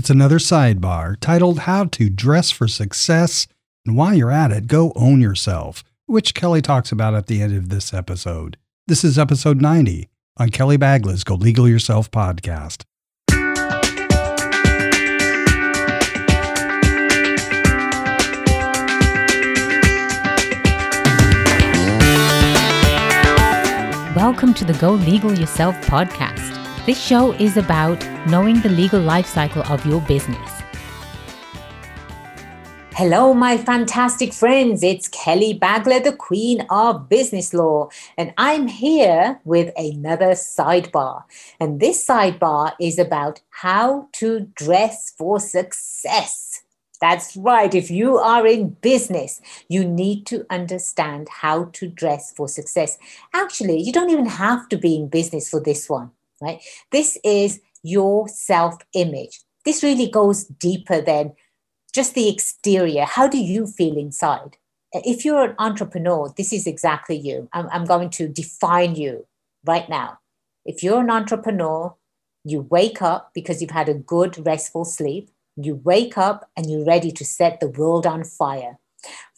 It's another sidebar titled How to Dress for Success. And while you're at it, go own yourself, which Kelly talks about at the end of this episode. This is episode 90 on Kelly Bagla's Go Legal Yourself podcast. Welcome to the Go Legal Yourself podcast. This show is about knowing the legal life cycle of your business. Hello, my fantastic friends. It's Kelly Bagla, the Queen of Business Law, and I'm here with another sidebar. And this sidebar is about how to dress for success. That's right. If you are in business, you need to understand how to dress for success. Actually, you don't even have to be in business for this one, right? This is your self image. This really goes deeper than just the exterior. How do you feel inside? If you're an entrepreneur, this is exactly you. I'm, I'm going to define you right now. If you're an entrepreneur, you wake up because you've had a good, restful sleep you wake up and you're ready to set the world on fire.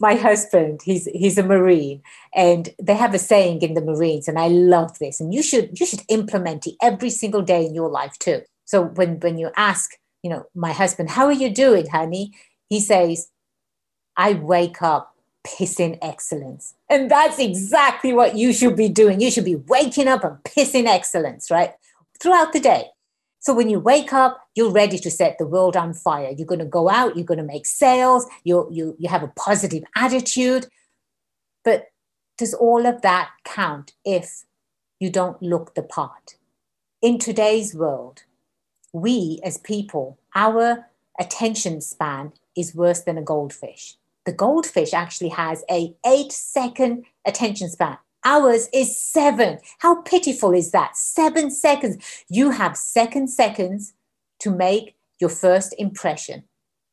My husband, he's he's a Marine, and they have a saying in the Marines, and I love this. And you should you should implement it every single day in your life too. So when when you ask, you know, my husband, how are you doing, honey? He says, I wake up pissing excellence. And that's exactly what you should be doing. You should be waking up and pissing excellence, right? Throughout the day. So when you wake up, you're ready to set the world on fire. You're going to go out, you're going to make sales, you, you, you have a positive attitude. But does all of that count if you don't look the part? In today's world, we as people, our attention span is worse than a goldfish. The goldfish actually has a 8 second attention span. Ours is seven. How pitiful is that? Seven seconds. You have second seconds to make your first impression.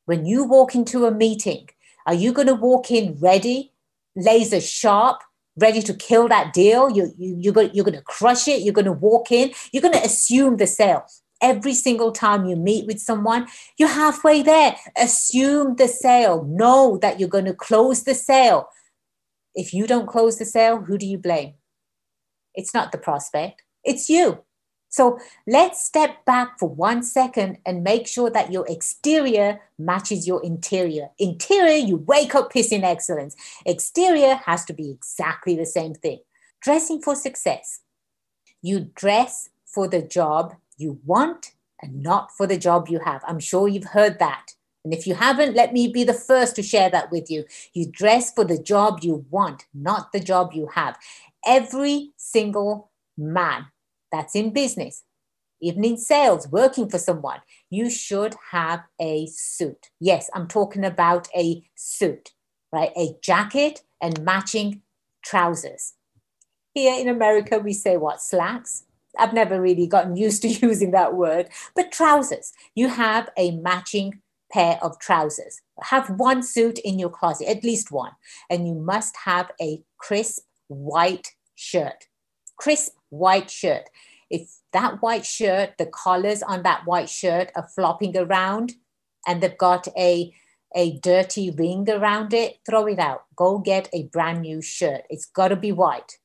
When you walk into a meeting, are you going to walk in ready, laser sharp, ready to kill that deal? You, you, you're going to crush it. You're going to walk in. You're going to assume the sale. Every single time you meet with someone, you're halfway there. Assume the sale. Know that you're going to close the sale if you don't close the sale, who do you blame? It's not the prospect, it's you. So let's step back for one second and make sure that your exterior matches your interior. Interior, you wake up pissing excellence. Exterior has to be exactly the same thing. Dressing for success. You dress for the job you want and not for the job you have. I'm sure you've heard that. And if you haven't, let me be the first to share that with you. You dress for the job you want, not the job you have. Every single man that's in business, even in sales, working for someone, you should have a suit. Yes, I'm talking about a suit, right? A jacket and matching trousers. Here in America, we say what? Slacks. I've never really gotten used to using that word, but trousers. You have a matching pair of trousers. Have one suit in your closet, at least one. And you must have a crisp white shirt. Crisp white shirt. If that white shirt, the collars on that white shirt are flopping around and they've got a, a dirty ring around it, throw it out. Go get a brand new shirt. It's got to be white.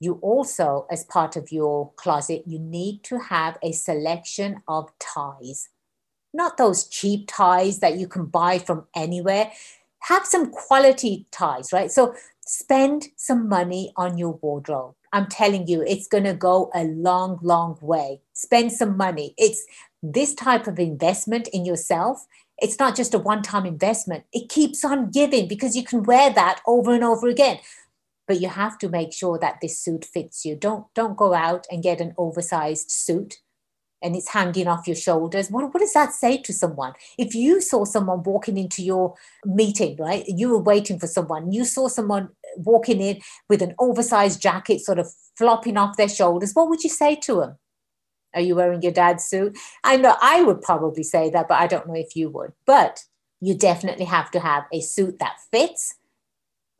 You also, as part of your closet, you need to have a selection of ties not those cheap ties that you can buy from anywhere. Have some quality ties, right? So spend some money on your wardrobe. I'm telling you, it's going to go a long, long way. Spend some money. It's this type of investment in yourself. It's not just a one time investment, it keeps on giving because you can wear that over and over again. But you have to make sure that this suit fits you. Don't, don't go out and get an oversized suit and it's hanging off your shoulders. What, what does that say to someone? If you saw someone walking into your meeting, right? You were waiting for someone, you saw someone walking in with an oversized jacket sort of flopping off their shoulders, what would you say to them? Are you wearing your dad's suit? I know I would probably say that, but I don't know if you would. But you definitely have to have a suit that fits,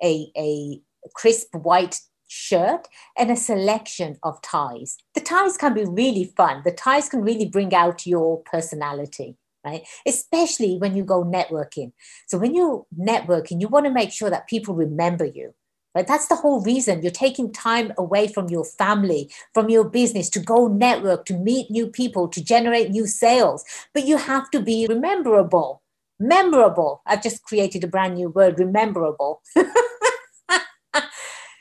a, a crisp white shirt and a selection of ties. The ties can be really fun. The ties can really bring out your personality. right? Especially when you go networking. So when you're networking, you want to make sure that people remember you. Right? That's the whole reason you're taking time away from your family, from your business to go network, to meet new people, to generate new sales. But you have to be rememberable. Memorable. I've just created a brand new word, rememberable.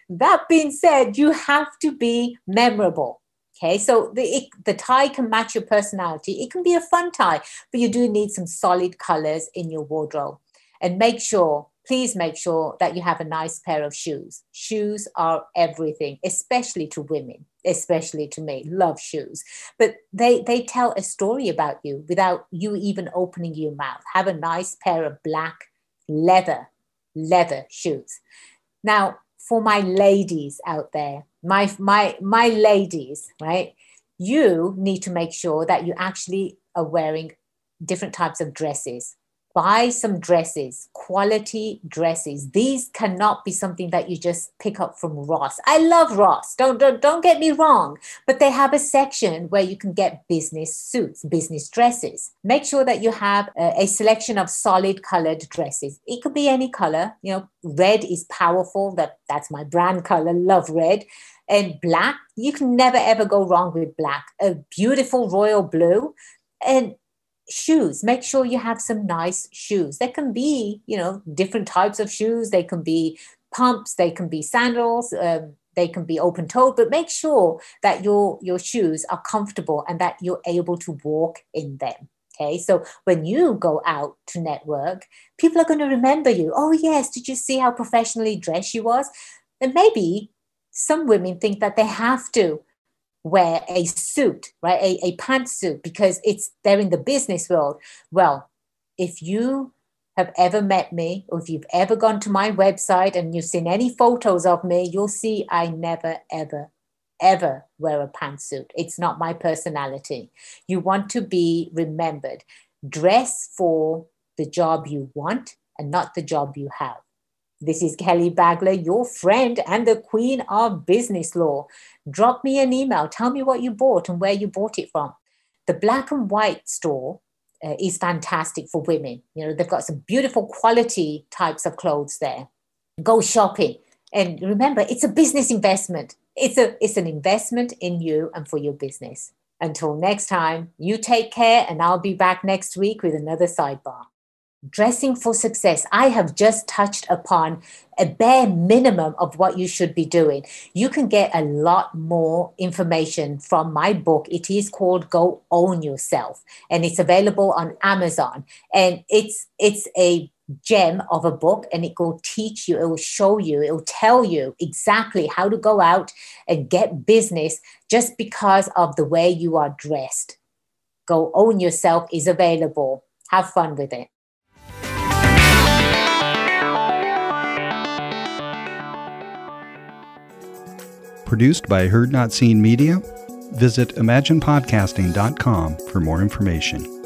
that being said, you have to be memorable. Okay, so the, it, the tie can match your personality. It can be a fun tie, but you do need some solid colors in your wardrobe. And make sure, please make sure that you have a nice pair of shoes. Shoes are everything, especially to women, especially to me. Love shoes. But they, they tell a story about you without you even opening your mouth. Have a nice pair of black leather, leather shoes. Now, for my ladies out there, my my my ladies, right? You need to make sure that you actually are wearing different types of dresses buy some dresses, quality dresses. These cannot be something that you just pick up from Ross. I love Ross. Don't, don't, don't get me wrong, but they have a section where you can get business suits, business dresses. Make sure that you have a, a selection of solid colored dresses. It could be any color. You know, red is powerful. That that's my brand color. Love red. And black, you can never ever go wrong with black. A beautiful royal blue. And shoes. Make sure you have some nice shoes. There can be you know different types of shoes. They can be pumps they can be sandals um, they can be open toed but make sure that your your shoes are comfortable and that you're able to walk in them okay? So when you go out to network people are going to remember you. Oh yes did you see how professionally dressed she was? And maybe some women think that they have to wear a suit, right? A, a pantsuit because it's they're in the business world. Well, if you have ever met me or if you've ever gone to my website and you've seen any photos of me, you'll see I never, ever, ever wear a pantsuit. It's not my personality. You want to be remembered. Dress for the job you want and not the job you have. This is Kelly Bagla, your friend and the queen of business law. Drop me an email. Tell me what you bought and where you bought it from. The black and white store uh, is fantastic for women. You know, they've got some beautiful quality types of clothes there. Go shopping. And remember, it's a business investment. It's, a, it's an investment in you and for your business. Until next time, you take care, and I'll be back next week with another sidebar dressing for success, I have just touched upon a bare minimum of what you should be doing. You can get a lot more information from my book. It is called Go Own Yourself and it's available on Amazon. And it's it's a gem of a book and it will teach you, it will show you, it will tell you exactly how to go out and get business just because of the way you are dressed. Go Own Yourself is available. Have fun with it. Produced by Heard Not Seen Media. Visit imaginepodcasting.com for more information.